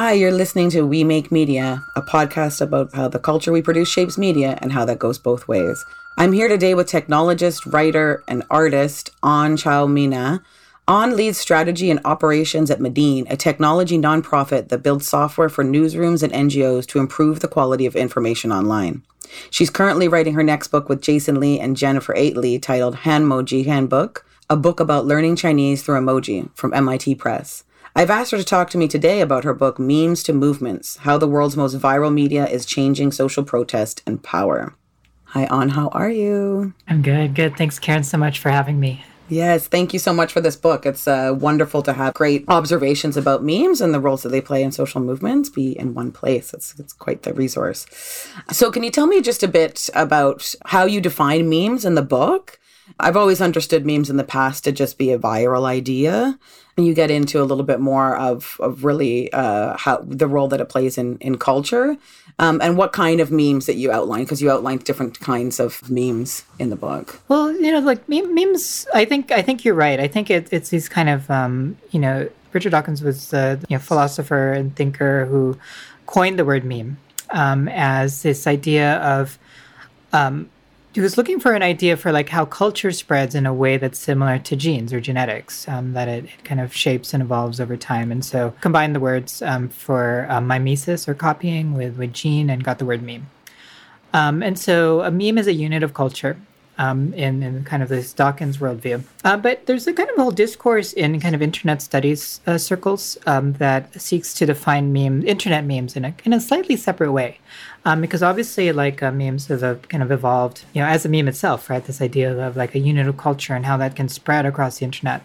Hi, you're listening to We Make Media, a podcast about how the culture we produce shapes media and how that goes both ways. I'm here today with technologist, writer, and artist An Xiao Mina. An leads strategy and operations at Meedan, a technology nonprofit that builds software for newsrooms and NGOs to improve the quality of information online. She's currently writing her next book with Jason Li and Jennifer 8. Lee titled Hanmoji Handbook, a book about learning Chinese through emoji from MIT Press. I've asked her to talk to me today about her book, Memes to Movements How the World's Most Viral Media is Changing Social Protest and Power. Hi, An. How are you? I'm good. Good. Thanks, Karen, so much for having me. Yes, thank you so much for this book. It's uh, wonderful to have great observations about memes and the roles that they play in social movements be in one place. It's, it's quite the resource. So, can you tell me just a bit about how you define memes in the book? I've always understood memes in the past to just be a viral idea you get into a little bit more of of really uh, how the role that it plays in in culture, um, and what kind of memes that you outline because you outlined different kinds of memes in the book. Well, you know, like memes. I think I think you're right. I think it, it's these kind of um, you know Richard Dawkins was a you know, philosopher and thinker who coined the word meme um, as this idea of um, he was looking for an idea for like how culture spreads in a way that's similar to genes or genetics, um, that it, it, kind of shapes and evolves over time. And so combined the words um, for uh, mimesis or copying with, with gene and got the word meme. Um, and so a meme is a unit of culture um, in, in, kind of this Dawkins worldview. Uh, but there's a kind of whole discourse in kind of internet studies uh, circles um, that seeks to define meme, internet memes in a, in a slightly separate way. Um, because obviously, like uh, memes have uh, kind of evolved, you know, as a meme itself, right? This idea of like a unit of culture and how that can spread across the internet.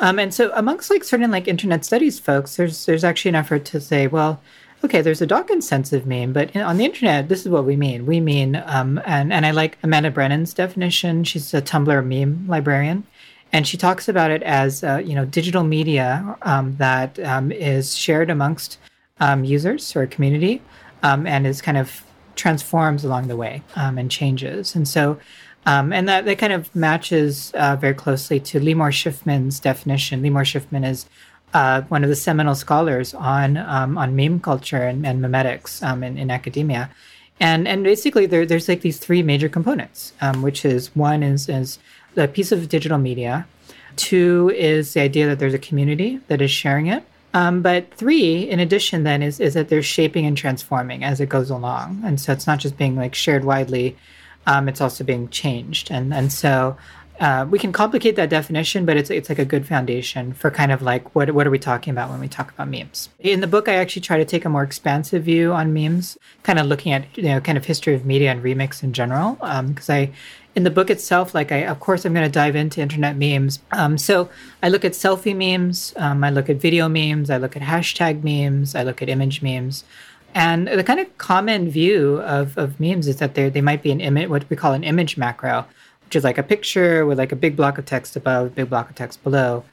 Um, and so, amongst like certain like internet studies folks, there's there's actually an effort to say, well, okay, there's a Dawkins sense of meme, but on the internet, this is what we mean. We mean, um, and, and I like Amanda Brennan's definition. She's a Tumblr meme librarian. And she talks about it as, uh, you know, digital media um, that um, is shared amongst um, users or community um, and is kind of transforms along the way um, and changes. And so, and that, that kind of matches uh, very closely to Limor Shifman's definition. Limor Shifman is uh, one of the seminal scholars on um, on meme culture and, and memetics um, in, in, academia, and and basically there, there's like these three major components, um, which is one is is the piece of digital media, two is the idea that there's a community that is sharing it, um, but three, in addition, then is is that they're shaping and transforming as it goes along, and so it's not just being like shared widely, um, it's also being changed, and and so uh, we can complicate that definition, but it's it's like a good foundation for kind of like what what are we talking about when we talk about memes. In the book, I actually try to take a more expansive view on memes, kind of looking at you know kind of history of media and remix in general. Because um, I, in the book itself, like I of course I'm going to dive into internet memes. Um, so I look at selfie memes, um, I look at video memes, I look at hashtag memes, I look at image memes. And the kind of common view of, of memes is that they they might be an image, what we call an image macro, which is like a picture with like a big block of text above, big block of text below.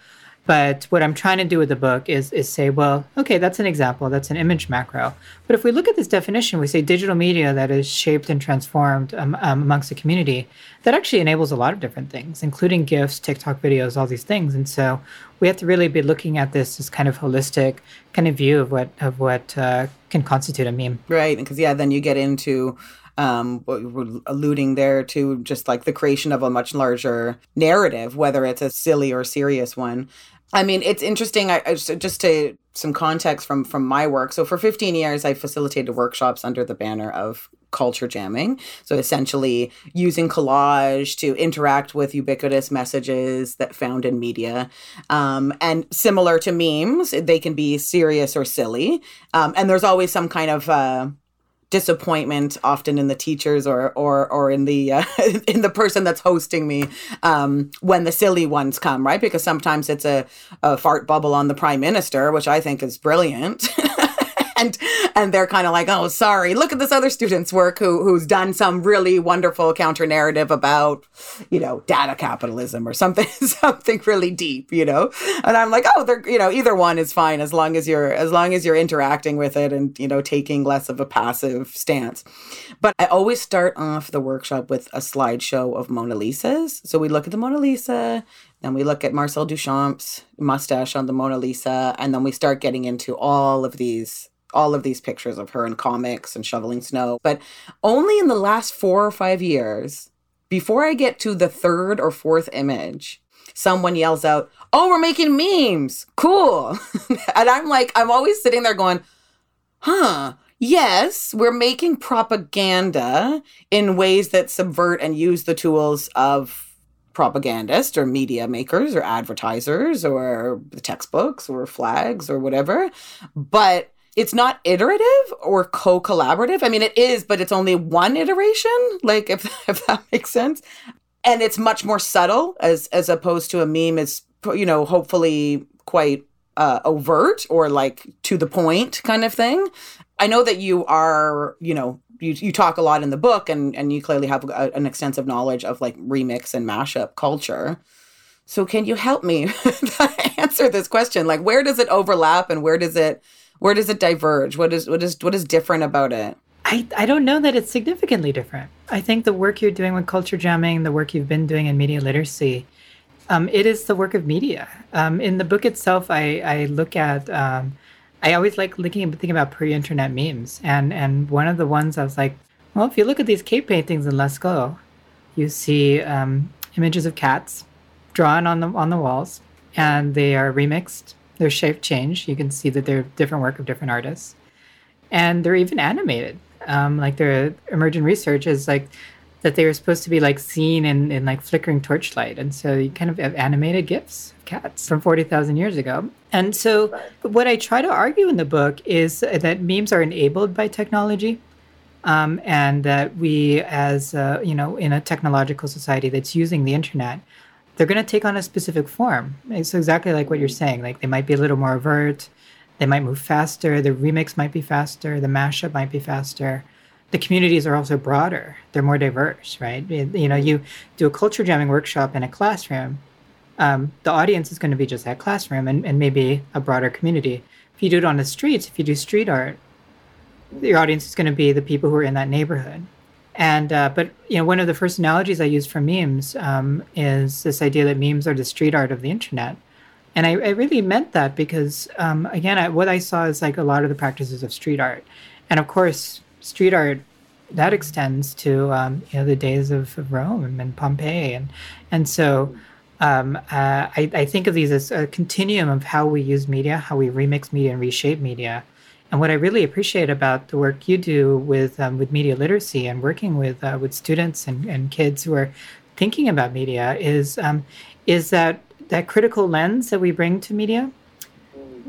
But what I'm trying to do with the book is is say, well, okay, that's an example, that's an image macro. But if we look at this definition, we say digital media that is shaped and transformed um, um, amongst the community. That actually enables a lot of different things, including GIFs, TikTok videos, all these things. And so we have to really be looking at this as kind of holistic kind of view of what of what uh, can constitute a meme. Right, because yeah, then you get into um, we're alluding there to just like the creation of a much larger narrative, whether it's a silly or serious one. I mean, it's interesting. I, I just, just to some context from from my work. So for 15 years, I facilitated workshops under the banner of culture jamming. So essentially using collage to interact with ubiquitous messages that found in media. Um, and similar to memes, they can be serious or silly. Um, and there's always some kind of uh, disappointment often in the teachers or or or in the uh, in the person that's hosting me um, when the silly ones come right? Because sometimes it's a, a fart bubble on the prime minister which i think is brilliant and and they're kind of like, oh, sorry, look at this other student's work who who's done some really wonderful counter narrative about, you know, data capitalism or something something really deep, you know. And I'm like, oh, they're you know, either one is fine as long as you're as long as you're interacting with it and you know taking less of a passive stance. But I always start off the workshop with a slideshow of Mona Lisas. So we look at the Mona Lisa, then we look at Marcel Duchamp's mustache on the Mona Lisa, and then we start getting into all of these all of these pictures of her in comics and shoveling snow. But only in the last four or five years, before I get to the third or fourth image, someone yells out, Oh, we're making memes. Cool. and I'm like, I'm always sitting there going, Huh, yes, we're making propaganda in ways that subvert and use the tools of propagandists or media makers or advertisers or the textbooks or flags or whatever. But it's not iterative or co-collaborative. I mean, it is, but it's only one iteration. Like, if if that makes sense, and it's much more subtle as as opposed to a meme is you know hopefully quite uh, overt or like to the point kind of thing. I know that you are you know you, you talk a lot in the book and and you clearly have a, an extensive knowledge of like remix and mashup culture. So can you help me answer this question? Like where does it overlap and where does it where does it diverge? What is what is what is different about it? I, I don't know that it's significantly different. I think the work you're doing with culture jamming, the work you've been doing in media literacy, um, it is the work of media. Um, in the book itself, I, I look at, um, I always like looking thinking about pre-internet memes, and and one of the ones I was like, well, if you look at these cave paintings in Lascaux, you see um, images of cats drawn on the on the walls, and they are remixed their shape change. You can see that they're different work of different artists, and they're even animated. Um, like their emergent research is like that they were supposed to be like seen in, in like flickering torchlight, and so you kind of have animated gifs cats from forty thousand years ago. And so, what I try to argue in the book is that memes are enabled by technology. Um, and that we, as uh, you know, in a technological society that's using the internet, they're going to take on a specific form. It's exactly like what you're saying. Like they might be a little more overt, they might move faster, the remix might be faster, the mashup might be faster. The communities are also broader. They're more diverse, right? You know, you do a culture jamming workshop in a classroom. Um, the audience is going to be just that classroom and, and maybe a broader community. If you do it on the streets, if you do street art, your audience is going to be the people who are in that neighborhood. And uh, but you know, one of the first analogies I use for memes um, is this idea that memes are the street art of the internet, and I, I really meant that because um, again, I, what I saw is like a lot of the practices of street art, and of course, street art that extends to um, you know the days of, of, Rome and Pompeii, and and so. Um, uh, I, I, think of these as a continuum of how we use media, how we remix media and reshape media, and what I really appreciate about the work you do with um, with media literacy and working with uh, with students and, and kids who are thinking about media is um, is that that critical lens that we bring to media.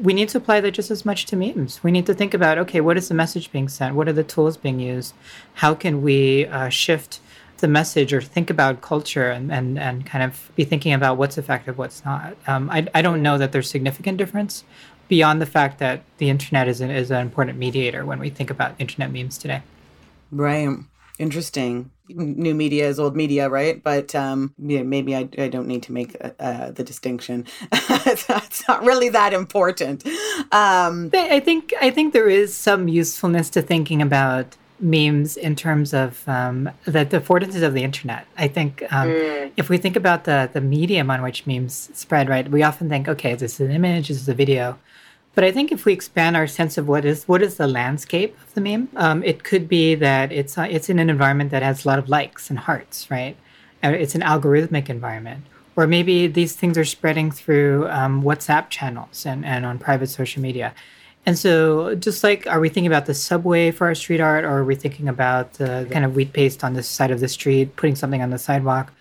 We need to apply that just as much to memes. We need to think about okay, what is the message being sent? What are the tools being used? How can we uh, shift the message or think about culture and, and, and kind of be thinking about what's effective, what's not? Um, I, I don't know that there's significant difference, beyond the fact that the internet is an, is an important mediator when we think about internet memes today. Right. Interesting. New media is old media, right? But um, yeah, maybe I, I don't need to make uh, uh the distinction. it's, not, really that important. Um, I think I think there is some usefulness to thinking about memes in terms of um, the, the affordances of the internet. I think um, mm. if we think about the the medium on which memes spread, right, we often think, okay, this is an image, this is a video. But I think if we expand our sense of what is what is the landscape of the meme, um, it could be that it's uh, it's in an environment that has a lot of likes and hearts, right? Uh, it's an algorithmic environment, or maybe these things are spreading through um, WhatsApp channels and, and on private social media. And so, just like, are we thinking about the subway for our street art, or are we thinking about the kind of wheat paste on the side of the street, putting something on the sidewalk?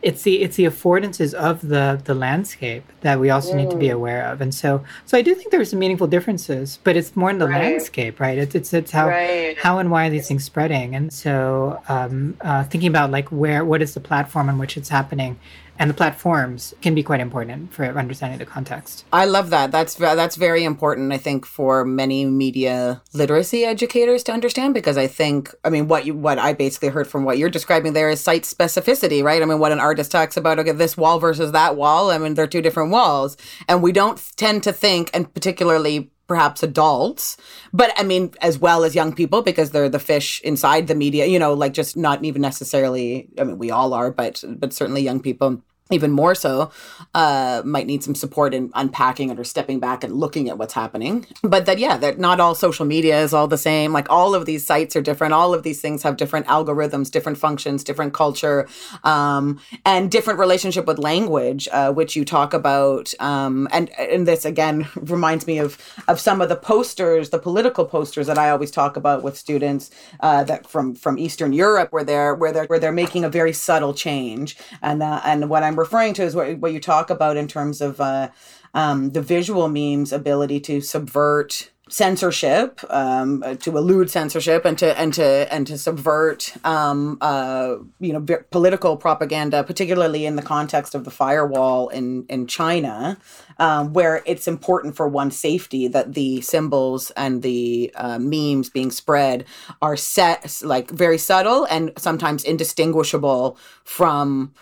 It's the it's the affordances of the the landscape that we also mm. need to be mm. aware of and so so i do think there's some meaningful differences but it's more in the right. landscape right it's it's, it's how right. how and why are these things spreading and so um, uh, thinking about like where what is the platform on which it's happening and the platforms can be quite important for understanding the context. I love that. That's that's very important. I think for many media literacy educators to understand because I think I mean what you what I basically heard from what you're describing there is site specificity, right? I mean what an artist talks about okay this wall versus that wall. I mean they're two different walls, and we don't tend to think, and particularly perhaps adults, but I mean, as well as young people, because they're the fish inside the media, you know, like just not even necessarily, I mean, we all are, but, but certainly young people even more so, uh, might need some support in unpacking it or stepping back and looking at what's happening. But that, yeah, that not all social media is all the same. Like all of these sites are different. All of these things have different algorithms, different functions, different culture, um, and different relationship with language, uh, which you talk about. Um, and and this again reminds me of of some of the posters, the political posters that I always talk about with students uh, that from from Eastern Europe, where they're where they're where they're making a very subtle change. And uh, and what I'm referring to is what, what you talk about in terms of uh, um, the visual memes ability to subvert censorship um, uh, to elude censorship and to and to and to subvert um, uh, you know political propaganda particularly in the context of the firewall in in China um, where it's important for one's safety that the symbols and the uh, memes being spread are set like very subtle and sometimes indistinguishable from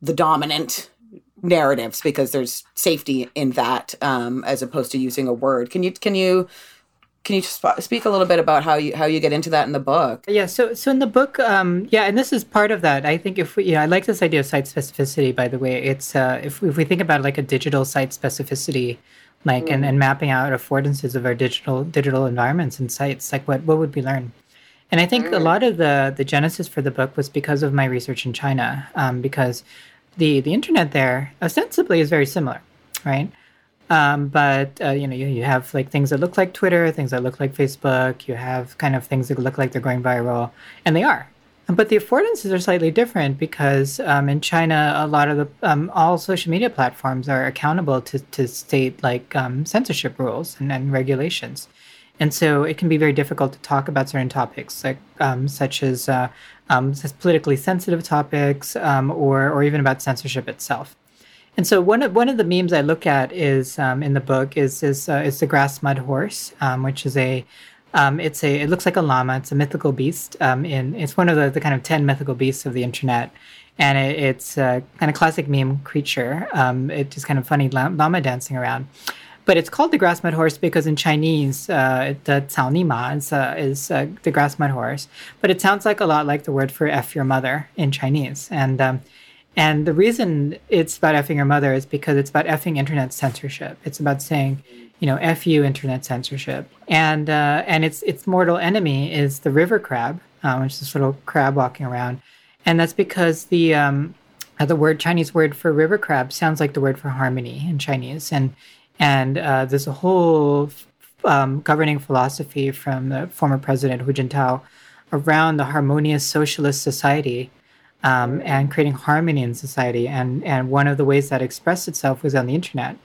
the dominant narratives because there's safety in that um, as opposed to using a word. Can you can you can you sp- speak a little bit about how you how you get into that in the book? Yeah, so so in the book, um, yeah, and this is part of that. I think if we, you know, I like this idea of site specificity. By the way, it's uh, if if we think about like a digital site specificity, like mm. and, and mapping out affordances of our digital digital environments and sites, like what what would we learn? And I think mm. a lot of the the genesis for the book was because of my research in China, um, because the the internet there ostensibly is very similar, right? Um, but uh, you know, you, you have like things that look like Twitter, things that look like Facebook. You have kind of things that look like they're going viral, and they are. But the affordances are slightly different because um, in China, a lot of the um, all social media platforms are accountable to, to state like um, censorship rules and, and regulations. And so it can be very difficult to talk about certain topics, like um, such as uh, um, politically sensitive topics, um, or or even about censorship itself. And so one of one of the memes I look at is um, in the book is is uh, is the grass mud horse, um, which is a um, it's a it looks like a llama. It's a mythical beast. in it's one of the, the kind of ten mythical beasts of the internet, and it, it's a kind of classic meme creature. it's just kind of funny llama dancing around. But it's called the grass mud horse because in Chinese, uh, the cao ni ma is, uh, is uh, the grass mud horse. But it sounds like a lot like the word for "f your mother" in Chinese. And um, and the reason it's about effing your mother is because it's about effing internet censorship. It's about saying, you know, "f you internet censorship." And uh, and its its mortal enemy is the river crab, uh, which is this little crab walking around, and that's because the um, the word Chinese word for river crab sounds like the word for harmony in Chinese, and and uh, there's a whole um, governing philosophy from the former president Hu Jintao around the harmonious socialist society um, and creating harmony in society. And, and one of the ways that expressed itself was on the internet.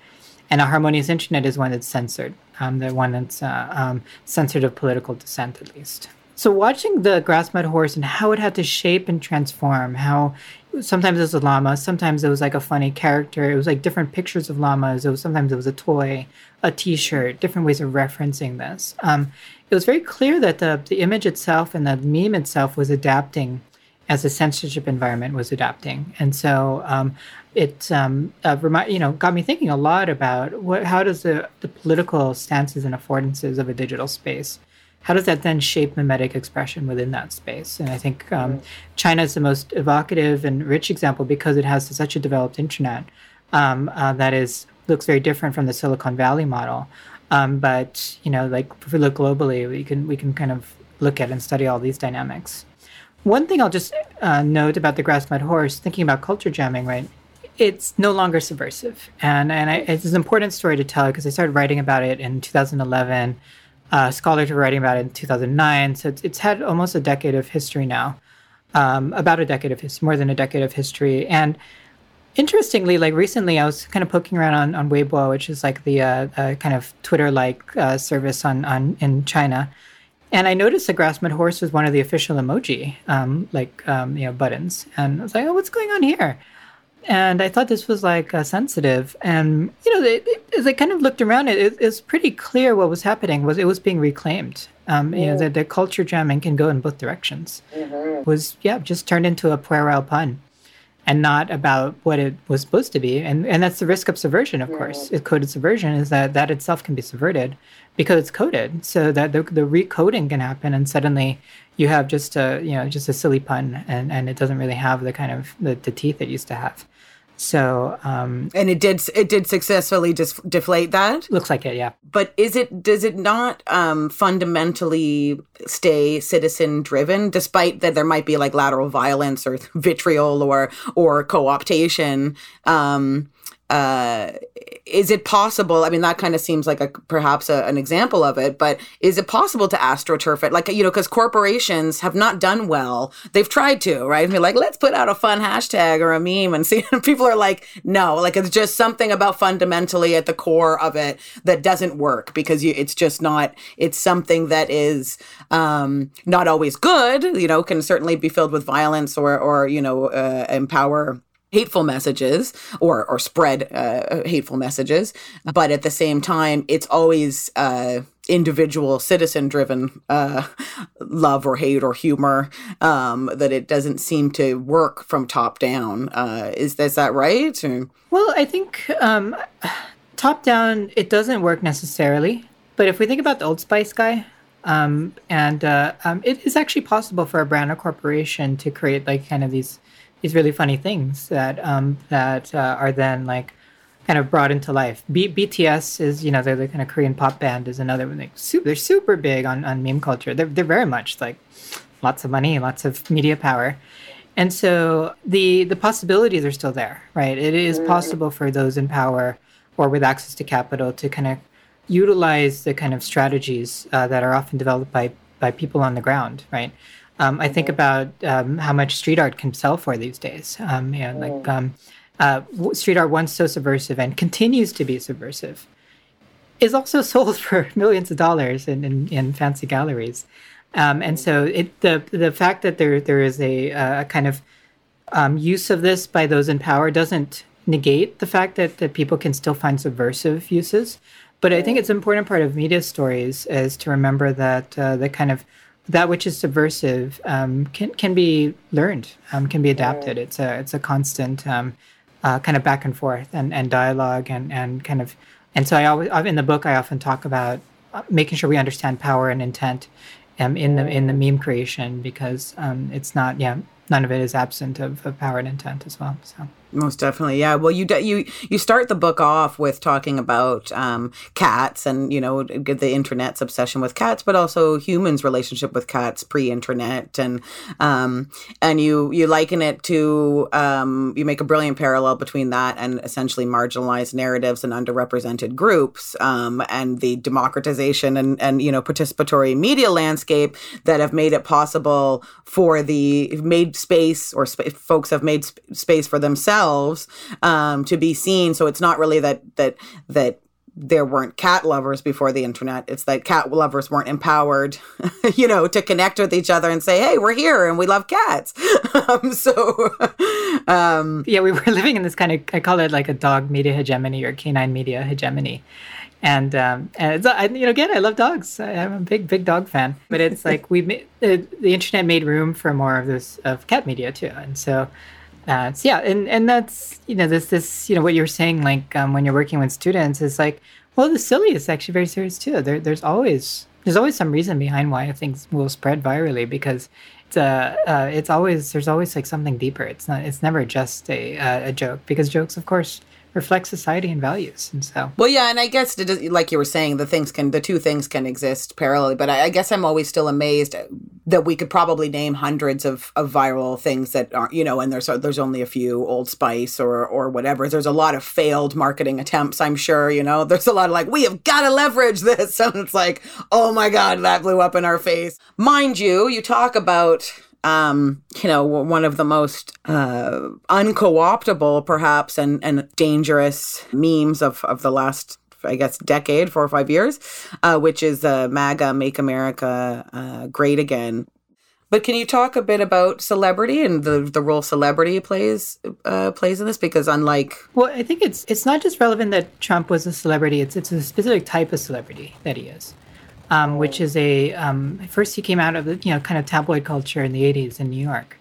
And a harmonious internet is one that's censored, um, the one that's uh, um, censored of political dissent, at least. So watching the grass mud horse and how it had to shape and transform, how sometimes it was a llama, sometimes it was like a funny character. It was like different pictures of llamas. It was sometimes it was a toy, a T-shirt, different ways of referencing this. Um, it was very clear that the the image itself and the meme itself was adapting as the censorship environment was adapting, and so um, it um, uh, remi- you know got me thinking a lot about what how does the the political stances and affordances of a digital space how does that then shape memetic expression within that space? And I think um, China is the most evocative and rich example because it has such a developed internet um, uh, that is looks very different from the Silicon Valley model. Um, but you know, like if we look globally, we can we can kind of look at and study all these dynamics. One thing I'll just uh, note about the grass mud horse, thinking about culture jamming, right? It's no longer subversive, and and I, it's an important story to tell because I started writing about it in 2011 uh, scholars were writing about it in 2009. So it's, it's had almost a decade of history now, um, about a decade of history, more than a decade of history. And interestingly, like recently, I was kind of poking around on, on Weibo, which is like the uh, uh, kind of Twitter-like uh, service on, on in China. And I noticed the grassmud horse was one of the official emoji, um, like um, you know, buttons. And I was like, "Oh, what's going on here?" And I thought this was like uh, sensitive. And you know, it, it, as I kind of looked around, it, it, it's pretty clear what was happening. Was it was being reclaimed? Um, You know, the, the culture jamming can go in both directions. Mm-hmm. Was yeah, just turned into a puerile pun, and not about what it was supposed to be. And and that's the risk of subversion, of mm-hmm. course. Is coded subversion is that that itself can be subverted because it's coded, so that the, the recoding can happen, and suddenly you have just a you know just a silly pun, and and it doesn't really have the kind of the, the teeth it used to have. So, um, and it did it did successfully dis- deflate that. Looks like it, yeah. But is it does it not um, fundamentally stay citizen driven, despite that there might be like lateral violence or vitriol or or co optation? Um, uh, is it possible? I mean, that kind of seems like a perhaps a, an example of it, but is it possible to astroturf it? Like, you know, because corporations have not done well. They've tried to, right? And be like, let's put out a fun hashtag or a meme and see. people are like, no, like it's just something about fundamentally at the core of it that doesn't work because you, it's just not, it's something that is um, not always good, you know, can certainly be filled with violence or, or you know, uh, empower hateful messages or or spread uh, hateful messages. But at the same time it's always uh, individual citizen driven uh, love or hate or humor um, that it doesn't seem to work from top down. Uh, is, is that right? Or? well i think um, top down it doesn't work necessarily. But if we think about the old spice guy um, and uh, um, it is actually possible for a brand or corporation to create like kind of these these really funny things that um, that uh, are then like kind of brought into life. B- BTS is you know they're the kind of Korean pop band is another one. Like super, they're super big on, on meme culture. They're they're very much like lots of money, lots of media power. And so the the possibilities are still there, right? It is mm. possible for those in power or with access to capital to kind of utilize the kind of strategies uh, that are often developed by by people on the ground, right? Um, I think about um, how much street art can sell for these days. Um, you know, like um, uh, street art once so subversive and continues to be subversive is also sold for millions of dollars in, in, in fancy galleries. Um, and so it, the the fact that there there is a, a kind of um, use of this by those in power doesn't negate the fact that, that people can still find subversive uses. But I think it's an important part of media stories is to remember that uh, the kind of that which is subversive um, can can be learned, um, can be adapted. It's a it's a constant um, uh, kind of back and forth and, and dialogue and, and kind of and so I always in the book I often talk about uh, making sure we understand power and intent um, in the in the meme creation because um, it's not yeah none of it is absent of, of power and intent as well. So. Most definitely, yeah. Well, you you you start the book off with talking about um, cats and you know the internet's obsession with cats, but also humans' relationship with cats pre-internet, and um, and you you liken it to um, you make a brilliant parallel between that and essentially marginalized narratives and underrepresented groups, um, and the democratization and and you know participatory media landscape that have made it possible for the made space or sp- folks have made sp- space for themselves themselves um, to be seen. So it's not really that that that there weren't cat lovers before the internet. It's that cat lovers weren't empowered, you know, to connect with each other and say, "Hey, we're here and we love cats." um, so, um, yeah, we were living in this kind of I call it like a dog media hegemony or canine media hegemony. And um, and I, you know, again, I love dogs. I'm a big, big dog fan. But it's like we made, the, the internet made room for more of this of cat media too, and so uh, so yeah, and and that's you know this this you know what you're saying like um, when you're working with students is like well the silly is actually very serious too. There, there's always there's always some reason behind why things will spread virally because it's uh, uh, it's always there's always like something deeper. It's not it's never just a uh, a joke because jokes of course reflect society and values. And so well yeah and i guess like you were saying the things can the two things can exist parallelly but I, I, guess i'm always still amazed that we could probably name hundreds of, of viral things that aren't you know and there's there's only a few old spice or or whatever. There's a lot of failed marketing attempts i'm sure you know? There's a lot of like we have got to leverage this. And it's like oh my god that blew up in our face. Mind you you talk about um, you know, one of the most uh, unco-optable, perhaps, and and dangerous memes of of the last I guess decade, four or five years, uh, which is uh, MAGA, Make America uh, Great Again. But can you talk a bit about celebrity and the the role celebrity plays uh, plays in this? Because unlike, well, I think it's it's not just relevant that Trump was a celebrity; it's it's a specific type of celebrity that he is um, which is a um, first he came out of the you know kind of tabloid culture in the 80s in New York,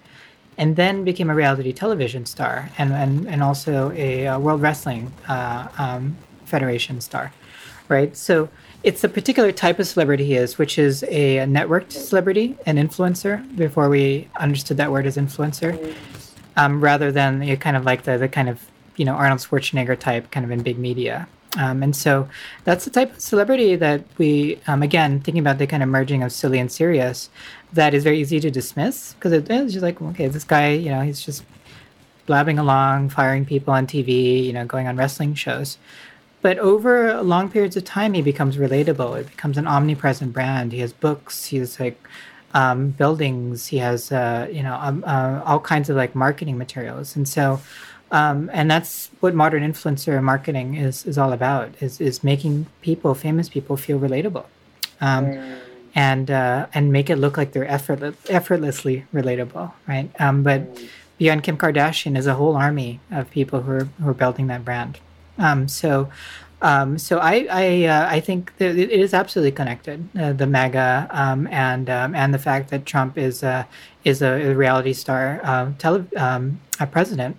and then became a reality television star and and, and also a, a World Wrestling uh, um, Federation star, right? So it's a particular type of celebrity he is, which is a networked celebrity, an influencer. Before we understood that word as influencer, um, rather than a kind of like the the kind of you know Arnold Schwarzenegger type, kind of in big media. Um, and so that's the type of celebrity that we, um, again, thinking about the kind of merging of silly and serious, that is very easy to dismiss because it, it's just like, okay, this guy, you know, he's just blabbing along, firing people on TV, you know, going on wrestling shows. But over long periods of time, he becomes relatable. It becomes an omnipresent brand. He has books. He has like um, buildings. He has, uh, you know, um, uh, all kinds of like marketing materials. And so, um, and that's what modern influencer marketing is is all about is is making people famous people feel relatable um, mm. and uh, and make it look like they're effortless, effortlessly relatable right um, but mm. beyond kim kardashian is a whole army of people who are who are building that brand um, so um, so I I, uh, I think that it is absolutely connected uh, the MAGA um, and um, and the fact that Trump is uh, is a, reality star uh, tele- um, a president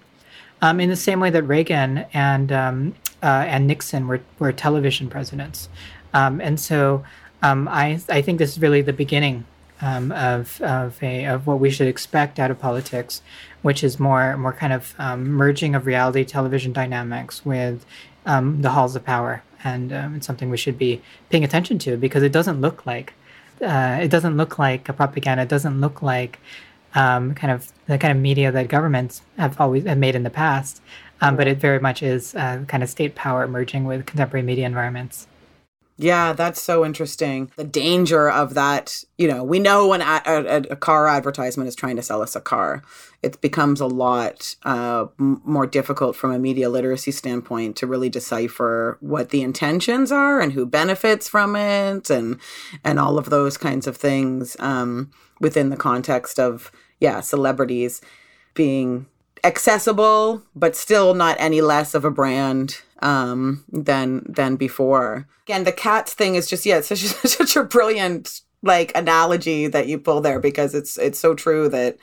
um, in the same way that Reagan and um, uh, and Nixon were, were television presidents. Um, and so um, I I think this is really the beginning um, of of a of what we should expect out of politics, which is more more kind of um, merging of reality television dynamics with the halls of power, and it's something we should be paying attention to because it doesn't look like uh, it doesn't look like a propaganda. It doesn't look like um, kind of the kind of media that governments have always have made in the past, um, but it very much is uh, kind of state power merging with contemporary media environments. Yeah, that's so interesting. The danger of that, you know, we know when a, a, a car advertisement is trying to sell us a car, it becomes a lot uh, m- more difficult from a media literacy standpoint to really decipher what the intentions are and who benefits from it, and and all of those kinds of things um, within the context of yeah, celebrities being accessible, but still not any less of a brand um, than than before. Again, the cats thing is just yeah, it's such a, such a brilliant like analogy that you pull there because it's it's so true that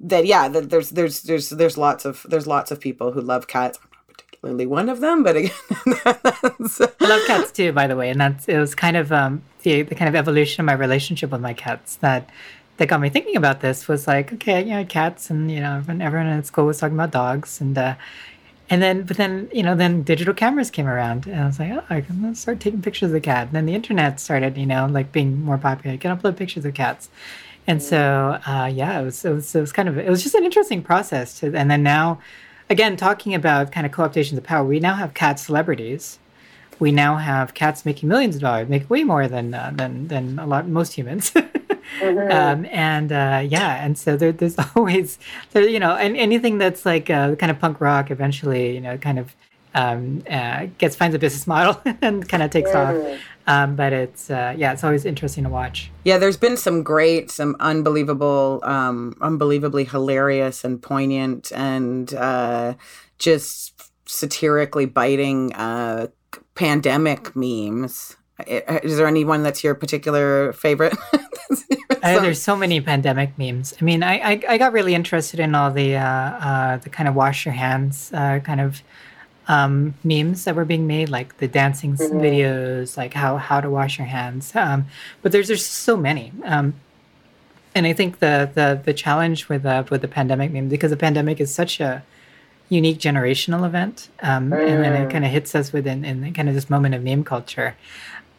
that yeah that there's there's there's there's lots of there's lots of people who love cats I'm not particularly one of them but again i love cats too by the way and that's it was kind of um the, the kind of evolution of my relationship with my cats that that got me thinking about this was like, okay, you know, cats and you know, everyone, everyone at school was talking about dogs, and uh, and then but then you know, then digital cameras came around, and I was like, oh, I can start taking pictures of the cat. And then the internet started, you know, like being more popular. You can upload pictures of cats, and so uh, yeah, it was, it was it was kind of it was just an interesting process. To, and then now, again, talking about kind of co-optations of power, we now have cat celebrities we now have cats making millions of dollars, make way more than uh, than than a lot most humans. mm-hmm. um, and uh, yeah, and so there, there's always there, you know, and anything that's like uh, kind of punk rock eventually, you know, kind of um, uh, gets finds a business model and kind of takes mm-hmm. off. Um, but it's uh, yeah, it's always interesting to watch. Yeah, there's been some great, some unbelievable, um, unbelievably hilarious and poignant and uh, just satirically biting uh, pandemic memes. Is there anyone that's your particular favorite? uh, there's so many pandemic memes. I mean, I, I, I got really interested in all the uh, uh, the kind of wash your hands uh, kind of um, memes that were being made, like the dancing mm-hmm. videos, like how how to wash your hands. Um, but there's there's so many. Um, and I think the the the challenge with uh, with the pandemic meme because the pandemic is such a unique generational event, um, mm. and then it mm. kind of hits us within in kind of this moment of meme culture.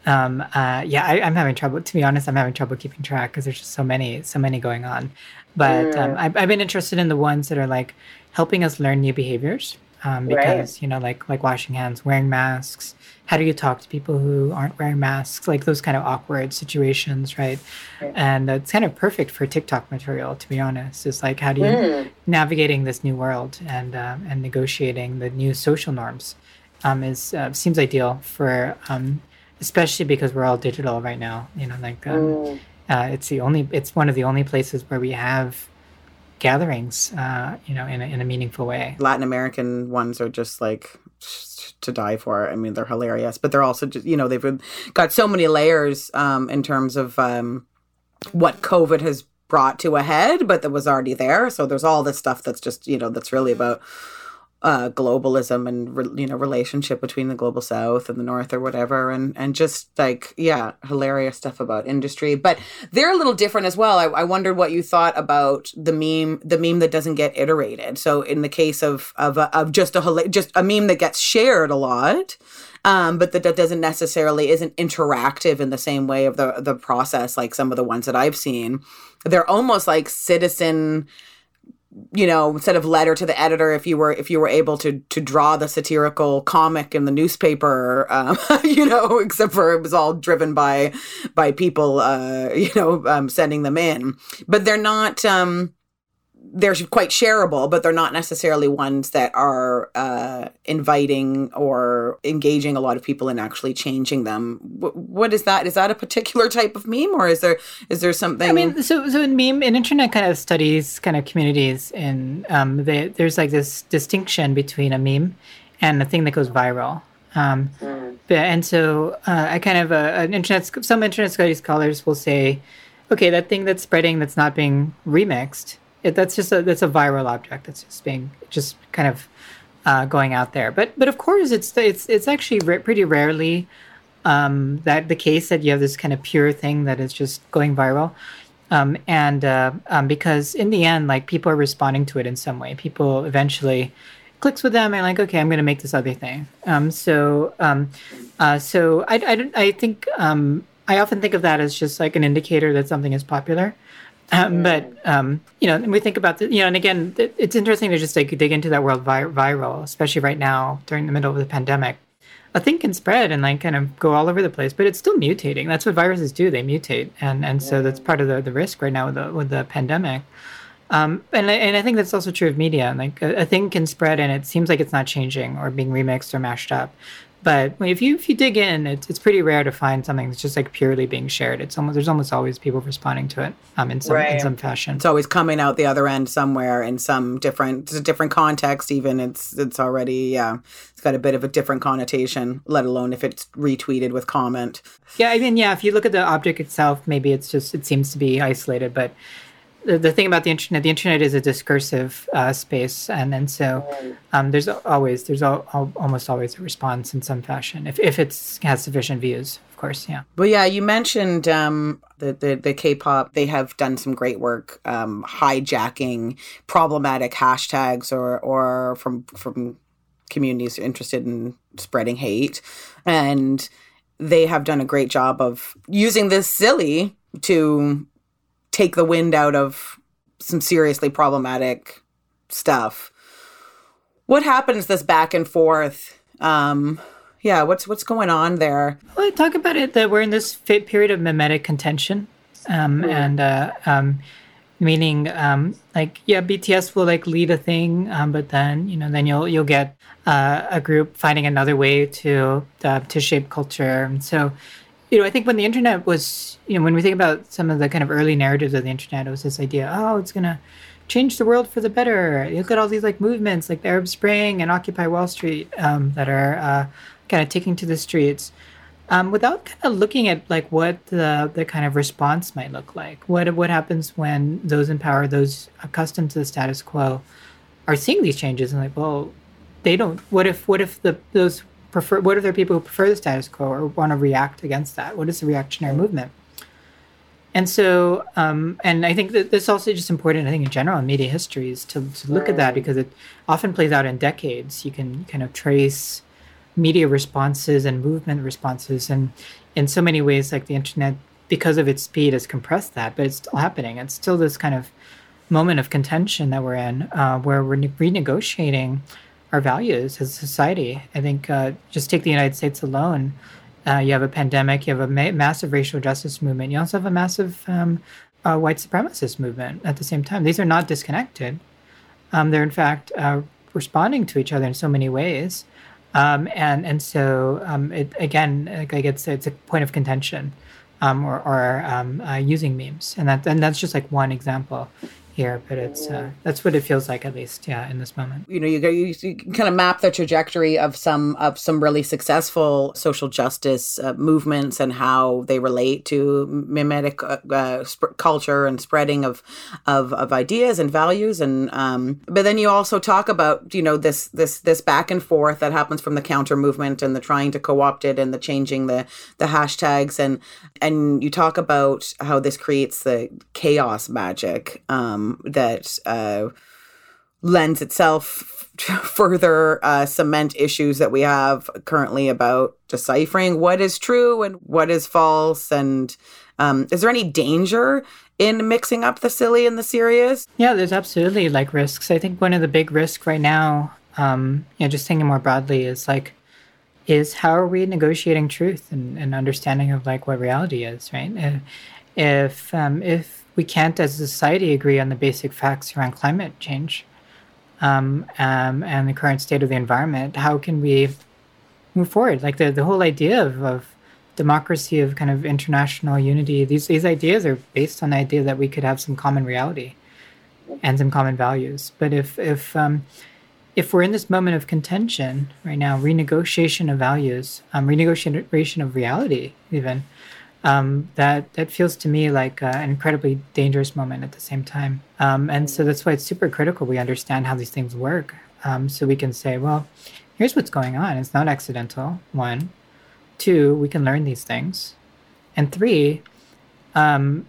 Um, uh, yeah, I, am having trouble. To be honest, I'm having trouble keeping track because there's just so many, so many going on. But um, mm. um, I've, I've, been interested in the ones that are like helping us learn new behaviors um, because right. you know, like like washing hands, wearing masks. How do you talk to people who aren't wearing masks? Like those kind of awkward situations, right? right. And it's kind of perfect for TikTok material, to be honest. It's like how do you mm. navigating this new world and um, and negotiating the new social norms um, is uh, seems ideal for um, especially because we're all digital right now. You know, like mm. uh, it's the only it's one of the only places where we have gatherings, uh, you know, in a, in a meaningful way. Latin American ones are just like to die for. I mean, they're hilarious, but they're also just, you know, they've got so many layers um, in terms of um, what COVID has brought to a head, but that was already there. So there's all this stuff that's just, you know, that's really about uh, globalism and re- you know relationship between the global south and the north or whatever and and just like yeah hilarious stuff about industry but they're a little different as well I, I wondered what you thought about the meme the meme that doesn't get iterated so in the case of of, a, of just a just a meme that gets shared a lot um, but that, that doesn't necessarily isn't interactive in the same way of the the process like some of the ones that I've seen. They're almost like citizen you know instead of letter to the editor if you were if you were able to to draw the satirical comic in the newspaper um, you know except for it was all driven by by people uh you know um, sending them in. But they're not um they're quite shareable, but they're not necessarily ones that are uh, inviting or engaging a lot of people in actually changing them. W- what is that? Is that a particular type of meme, or is there is there something? I mean, so so in meme, in internet kind of studies, kind of communities, and um, they, there's like this distinction between a meme and a thing that goes viral. Um, mm. but, and so uh, I kind of uh, an internet some internet studies scholars will say, okay, that thing that's spreading that's not being remixed it, that's just a that's a viral object that's just being just kind of uh, going out there. But but of course, it's it's it's actually pretty rarely um, that the case that you have this kind of pure thing that is just going viral. Um, and uh, um, because in the end, like people are responding to it in some way. People eventually clicks with them and like, okay, I'm going to make this other thing. Um, so um, uh, so I, I, I think um, I often think of that as just like an indicator that something is popular. Um, but um, you know, and we think about the, you know, and again, it, it's interesting to just like dig into that world vi- viral, especially right now during the middle of the pandemic. A thing can spread and like kind of go all over the place, but it's still mutating. That's what viruses do; they mutate, and and so that's part of the, the risk right now with the with the pandemic. Um, and and I think that's also true of media. Like a, a thing can spread, and it seems like it's not changing or being remixed or mashed up. But if you if you dig in, it's, it's pretty rare to find something that's just like purely being shared. It's almost there's almost always people responding to it um, in some right. in some fashion. It's always coming out the other end somewhere in some different it's a different context. Even it's it's already yeah it's got a bit of a different connotation. Let alone if it's retweeted with comment. Yeah, I mean yeah, if you look at the object itself, maybe it's just it seems to be isolated, but the, the thing about the internet, the internet is a discursive uh, space, and and so um, there's always there's al- al- almost always a response in some fashion if if it has sufficient views, of course. Yeah. Well, yeah, you mentioned um, the, the the K-pop. They have done some great work um, hijacking problematic hashtags or or from from communities interested in spreading hate, and they have done a great job of using this silly to take the wind out of some seriously problematic stuff. What happens this back and forth? Um, yeah, what's what's going on there? Well, I talk about it that we're in this period of memetic contention, um, mm. and uh, um, meaning um, like yeah, BTS will like lead a thing, um, but then you know then you'll you'll get uh, a group finding another way to uh, to shape culture, and so you know, I think when the internet was, you know, when we think about some of the kind of early narratives of the internet, it was this idea, oh, it's gonna change the world for the better. You look at all these like movements, like the Arab Spring and Occupy Wall Street, um, that are uh, kind of taking to the streets, um, without kind of looking at like what the the kind of response might look like. What what happens when those in power, those accustomed to the status quo, are seeing these changes and like, well, they don't. What if what if the those prefer what if there are people who prefer the status quo or want to react against that? What is the reactionary movement? And so um, and i think that this also just important i think in general in media histories to, to look at that because it often plays out in decades. You can kind of trace media responses and movement responses and in so many ways like the internet because of its speed has compressed that but it's still happening. It's still this kind of moment of contention that we're in uh, where we're ne- renegotiating our values as a society. I think uh, just take the United States alone. Uh, you have a pandemic, you have a ma- massive racial justice movement, you also have a massive um, uh, white supremacist movement at the same time. These are not disconnected. Um, they're, in fact, uh, responding to each other in so many ways. Um, and, and so, um, it, again, like I get it's a point of contention um, or, or um, uh, using memes. And, that, and that's just like one example here, but it's uh, that's what it feels like at least, yeah, in this moment. You know, you, you, you kind of map the trajectory of some of some really successful social justice uh, movements and how they relate to memetic uh, uh, sp- culture and spreading of, of of ideas and values, and um, but then you also talk about you know this this this back and forth that happens from the counter movement and the trying to co-opt it and the changing the the hashtags and and you talk about how this creates the chaos magic. Um, that uh, lends itself to further uh, cement issues that we have currently about deciphering what is true and what is false. And um, is there any danger in mixing up the silly and the serious? Yeah, there's absolutely like risks. I think one of the big risks right now, um, you know, just thinking more broadly, is like, is how are we negotiating truth and, and understanding of like what reality is, right? If if, um, if we can't, as a society, agree on the basic facts around climate change um, um, and the current state of the environment, how can we move forward? Like the, the whole idea of, of democracy, of kind of international unity, these, these ideas are based on the idea that we could have some common reality and some common values. But if, if, um, if we're in this moment of contention right now, renegotiation of values, um, renegotiation of reality, even, um, that that feels to me like uh, an incredibly dangerous moment at the same time. Um, and so that's why it's super critical we understand how these things work, um, so we can say, well, here's what's going on. It's not accidental. One, two, we can learn these things, and three, um,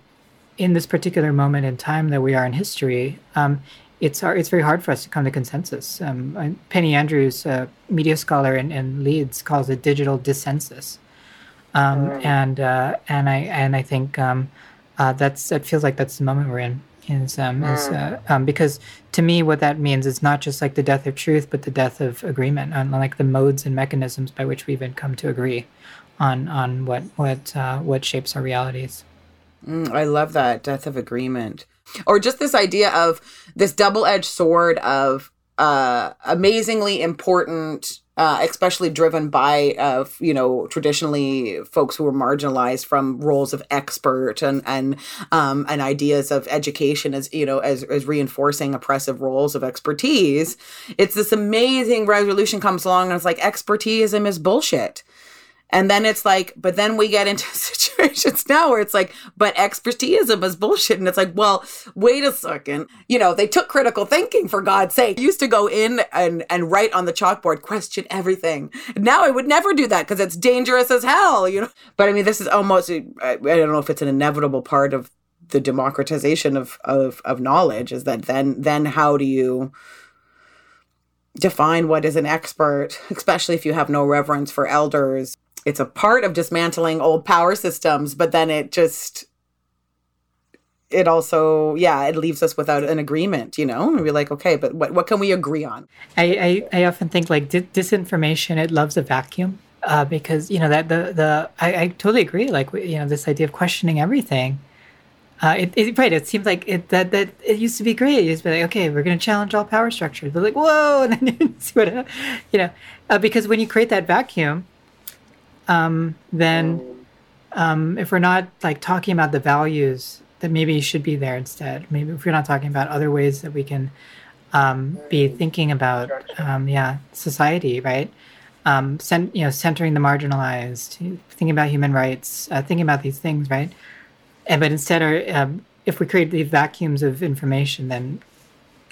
in this particular moment in time that we are in history. Um, it's hard, it's very hard for us to come to consensus. Um, Penny Andrews, a media scholar in, in Leeds, calls it digital dissensus um, and uh, and I and I think um, uh, that's it feels like that's the moment we're in is um, is uh, um, because to me what that means is not just like the death of truth but the death of agreement on like the modes and mechanisms by which we've come to agree on on what what uh, what shapes our realities. Mm, I love that death of agreement, or just this idea of this double edged sword of uh, amazingly important uh, especially driven by uh, you know traditionally folks who were marginalized from roles of expert and and um, and ideas of education as you know as, as reinforcing oppressive roles of expertise. It's this amazing resolution comes along and it's like expertism is bullshit. And then it's like, but then we get into situations now where it's like, but expertism is bullshit. And it's like, well, wait a second. You know, they took critical thinking for God's sake. used to go in and, and write on the chalkboard, question everything. Now I would never do that because it's dangerous as hell, you know? But I mean, this is almost, I, I don't know if it's an inevitable part of the democratization of, of, of knowledge is that then, then how do you, define what is an expert, especially if you have no reverence for elders it's a part of dismantling old power systems, but then it just it also yeah it leaves us without an agreement you know and we're like okay but what, what can we agree on i i, I often think like di- disinformation it loves a vacuum uh, because you know that the the I, I totally agree like you know this idea of questioning everything uh, it, it, right. It seems like it that that it used to be great. It used to be like, okay, we're going to challenge all power structures. But like, whoa, and then you see what, you know, uh, because when you create that vacuum, um, then um, if we're not like talking about the values that maybe should be there instead, maybe if we're not talking about other ways that we can um, be thinking about, um, yeah, society, right? Um, cent- you know, centering the marginalized, thinking about human rights, uh, thinking about these things, right? And but instead, are, um, if we create these vacuums of information, then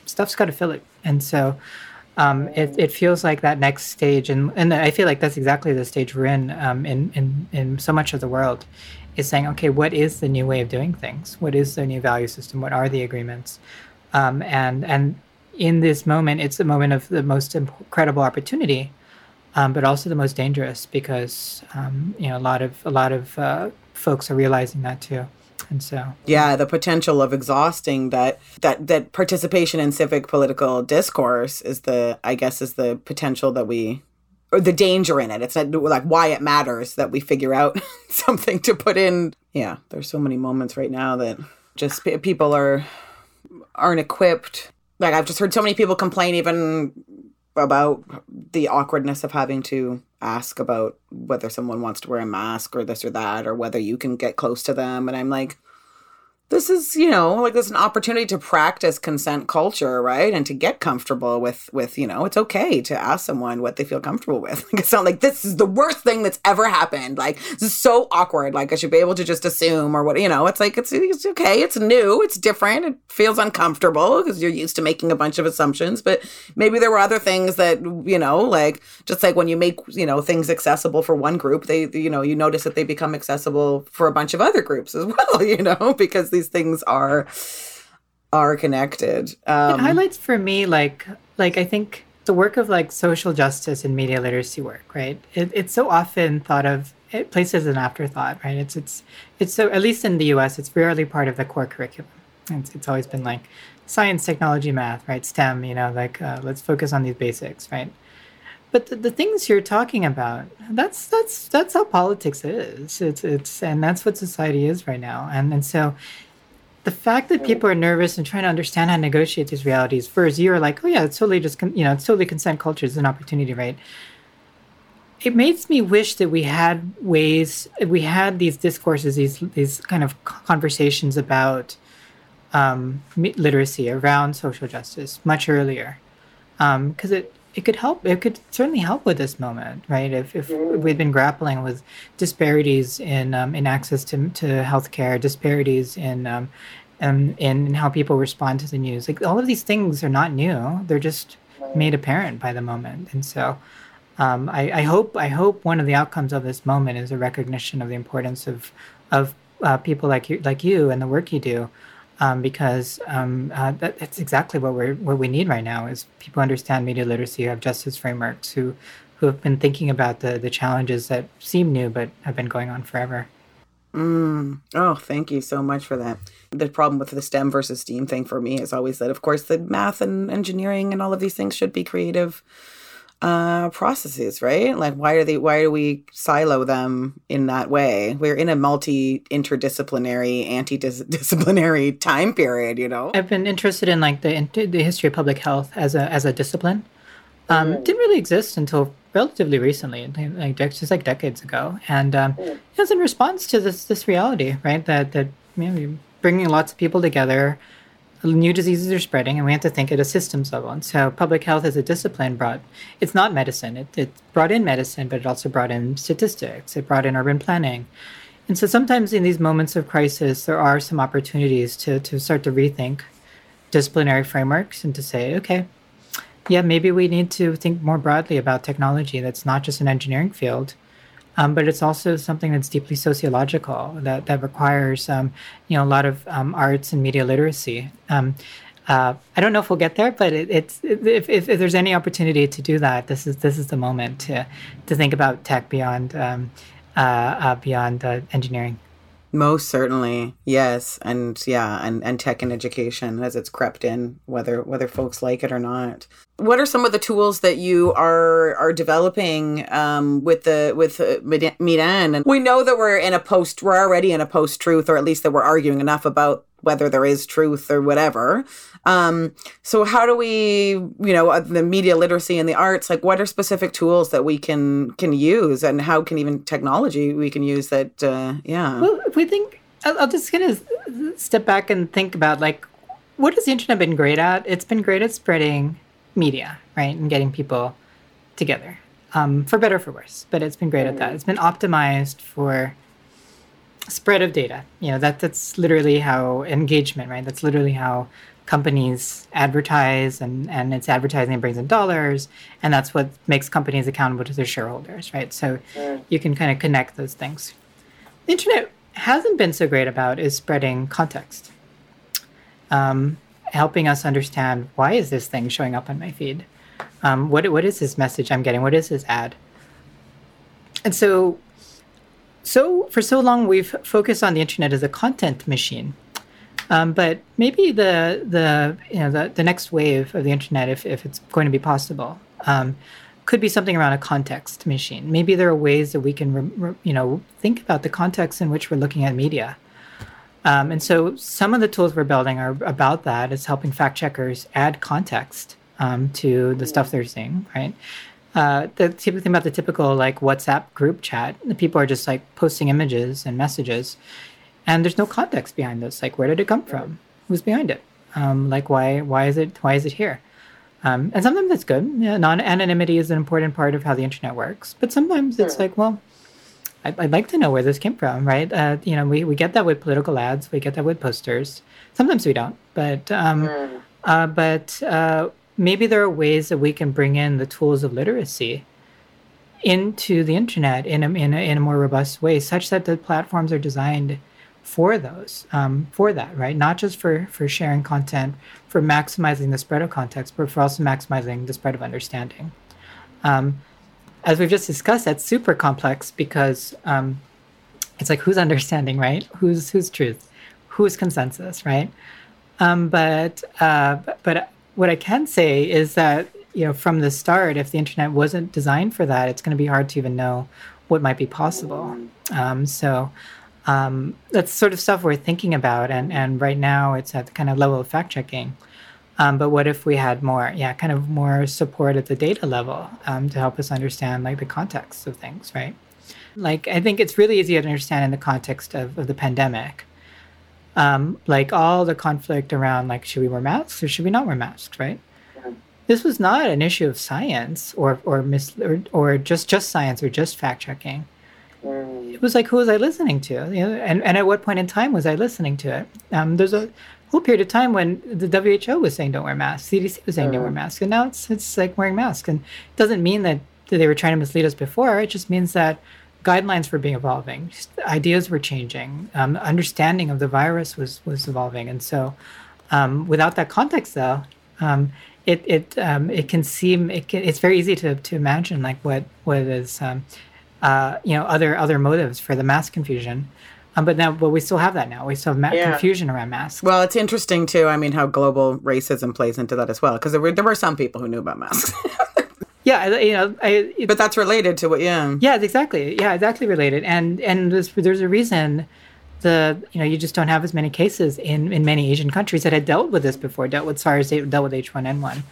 stuff's got to fill it, and so um, it, it feels like that next stage, and, and I feel like that's exactly the stage we're in, um, in, in, in so much of the world, is saying, okay, what is the new way of doing things? What is the new value system? What are the agreements? Um, and and in this moment, it's the moment of the most incredible opportunity, um, but also the most dangerous because um, you know a lot of a lot of uh, folks are realizing that too and so yeah the potential of exhausting that that that participation in civic political discourse is the i guess is the potential that we or the danger in it. It's not like why it matters that we figure out something to put in. Yeah there's so many moments right now that just people are aren't equipped. Like i've just heard so many people complain even about the awkwardness of having to ask about whether someone wants to wear a mask or this or that or whether you can get close to them. And i'm like this is you know like there's an opportunity to practice consent culture right? And to get comfortable with with you know it's okay to ask someone what they feel comfortable with. Like it's not like this is the worst thing that's ever happened. Like this is so awkward. Like i should be able to just assume or what you know it's like it's, it's okay. It's new. It's different. It feels uncomfortable because you're used to making a bunch of assumptions. But maybe there were other things that you know like just like when you make you know things accessible for one group they you know you notice that they become accessible for a bunch of other groups as well you know because these things are are connected. Um, it highlights for me like like I think the work of like social justice and media literacy work, right? It, it's so often thought of it places an afterthought, right? It's it's it's so at least in the U.S. it's rarely part of the core curriculum. It's, it's always been like science, technology, math, right? STEM, you know, like uh, let's focus on these basics, right? But the, the things you're talking about, that's that's that's how politics is. It's it's and that's what society is right now. And and so the fact that people are nervous and trying to understand how to negotiate these realities, whereas you're like, oh yeah, it's totally just you know, it's totally consent culture is an opportunity, right? It makes me wish that we had ways, we had these discourses, these these kind of conversations about um, literacy around social justice much earlier, because um, it it could help. It could certainly help with this moment, right? If, if we've been grappling with disparities in um, in access to to healthcare, disparities in um, in, in how people respond to the news, like all of these things are not new. They're just made apparent by the moment, and so. Um, I, I hope I hope one of the outcomes of this moment is a recognition of the importance of of uh, people like you like you and the work you do um, because um, uh, that, that's exactly what we what we need right now is people understand media literacy, who have justice frameworks who who have been thinking about the the challenges that seem new but have been going on forever. Mm. Oh, thank you so much for that. The problem with the STEM versus STEAM thing for me is always that, of course, the math and engineering and all of these things should be creative uh, processes, right? Like, why are they? Why do we silo them in that way? We're in a multi interdisciplinary, anti disciplinary time period. You know, I've been interested in like the the history of public health as a as a discipline. Um, mm. Didn't really exist until relatively recently, like just like decades ago, and um, mm. it was in response to this this reality, right? That that you know, bringing lots of people together new diseases are spreading and we have to think at a systems level. And so public health as a discipline brought, it's not medicine. It, it brought in medicine, but it also brought in statistics. It brought in urban planning. And so sometimes in these moments of crisis, there are some opportunities to, to start to rethink disciplinary frameworks and to say, okay, yeah, maybe we need to think more broadly about technology that's not just an engineering field, um, but it's also something that's deeply sociological that that requires um, you know a lot of um, arts and media literacy. Um, uh, I don't know if we'll get there, but it, it's if, if, if, there's any opportunity to do that, this is this is the moment to to think about tech beyond um, uh, uh, beyond uh, engineering. Most certainly, yes, and yeah, and, and tech and education as it's crept in, whether whether folks like it or not. What are some of the tools that you are are developing um, with the with uh? And we know that we're in a post, we're already in a post truth, or at least that we're arguing enough about whether there is truth or whatever. Um, so how do we, you know, uh, the media literacy and the arts, like what are specific tools that we can can use, and how can even technology we can use that? Uh, yeah. Well, if we think, I'll, I'll just kind of step back and think about like, what has the internet been great at? It's been great at spreading media, right, and getting people together, um, for better for worse. But it's been great at that. It's been optimized for spread of data. You know, that that's literally how engagement, right? That's literally how companies advertise and, and it's advertising brings in dollars and that's what makes companies accountable to their shareholders right? So you can kind of connect those things. The internet hasn't been so great about is spreading context. Um, helping us understand why is this thing showing up on my feed? Um, what, what is this message i'm getting? What is this ad? And so so for so long we've focused on the internet as a content machine um, but maybe the the you know the, the next wave of the internet, if, if it's going to be possible, um, could be something around a context machine. Maybe there are ways that we can re, re, you know think about the context in which we're looking at media. Um, and so some of the tools we're building are about that. Is helping fact checkers add context um, to the stuff they're seeing, right? Uh, the typical thing about the typical like WhatsApp group chat, the people are just like posting images and messages and there's no context behind this. Like, where did it come from? Who's behind it? Um, like, why why is it why is it here? Um, and sometimes that's good. Yeah, non anonymity is an important part of how the internet works. But sometimes it's like, well, I'd, I'd, like to know where this came from, right? Uh, you know, we, we get that with political ads, we get that with posters. Sometimes we don't, but um, uh, but uh, maybe there are ways that we can bring in the tools of literacy into the internet in a, in a, in a more robust way, such that the platforms are designed for those um, for that right? Not just for for sharing content for maximizing the spread of context but for also maximizing the spread of understanding. Um, as we've just discussed that's super complex because um, it's like who's understanding right? Who's who's truth? Who's consensus right? Um, but uh, but what i can say is that you know from the start if the internet wasn't designed for that it's going to be hard to even know what might be possible um, so um, that's sort of stuff we're thinking about, and and right now it's at the kind of level of fact checking. Um, but what if we had more, yeah, kind of more support at the data level um, to help us understand like the context of things, right? Like I think it's really easy to understand in the context of, of the pandemic. Um, like all the conflict around like should we wear masks or should we not wear masks, right? This was not an issue of science or or mis or, or just just science or just fact checking it was like who was I listening to? You know, and, and at what point in time was I listening to it? Um, there's a whole period of time when the WHO was saying don't wear masks, CDC was saying don't wear masks, and now it's it's like wearing masks. And it doesn't mean that they were trying to mislead us before. It just means that guidelines were being evolving, ideas were changing, um, understanding of the virus was was evolving, and so um, without that context, though, um, it it um, it can seem it can, it's very easy to to imagine like what what is um, uh, you know other other motives for the mass confusion. Um, but now, but we still have that now. We still have ma- yeah. confusion around masks. Well, it's interesting too. I mean, how global racism plays into that as well, because there were there were some people who knew about masks. yeah, you know, I, it, but that's related to what. Yeah, yeah, exactly. Yeah, exactly related. And and there's, there's a reason the you know you just don't have as many cases in in many Asian countries that had dealt with this before, dealt with SARS, dealt with H1N1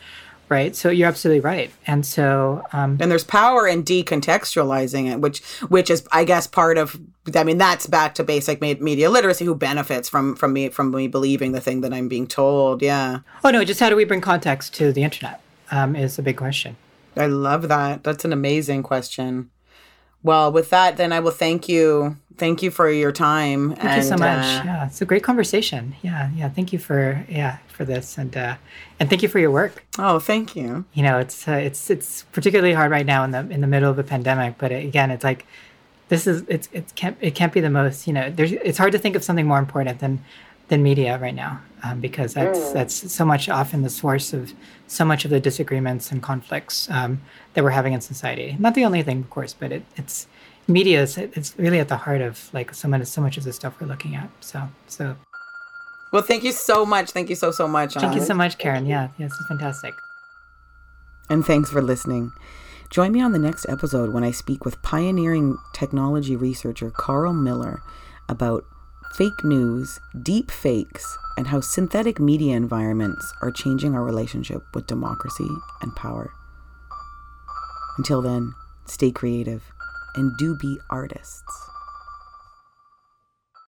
right so you're absolutely right and so um, and there's power in decontextualizing it which which is i guess part of i mean that's back to basic media literacy who benefits from from me from me believing the thing that i'm being told yeah oh no just how do we bring context to the internet um, is a big question i love that. That's an amazing question. Well with that then i will thank you. Thank you for your time thank and, you so much. uh, yeah it's a great conversation. Yeah yeah thank you for yeah for this and uh, and thank you for your work. Oh, thank you. You know, it's uh, it's it's particularly hard right now in the in the middle of a pandemic, but again, it's like this is it's it can't it can't be the most you know there's it's hard to think of something more important than than media right now um, because that's mm. that's so much often the source of so much of the disagreements and conflicts um, that we're having in society. Not the only thing, of course, but it, it's media is it's really at the heart of like so much so much of the stuff we're looking at. So so well, thank you so much. Thank you so, so much. Thank you so much, Karen. Yeah, yes, it's fantastic. And thanks for listening. Join me on the next episode when I speak with pioneering technology researcher Carl Miller about fake news, deep fakes, and how synthetic media environments are changing our relationship with democracy and power. Until then, stay creative and do be artists.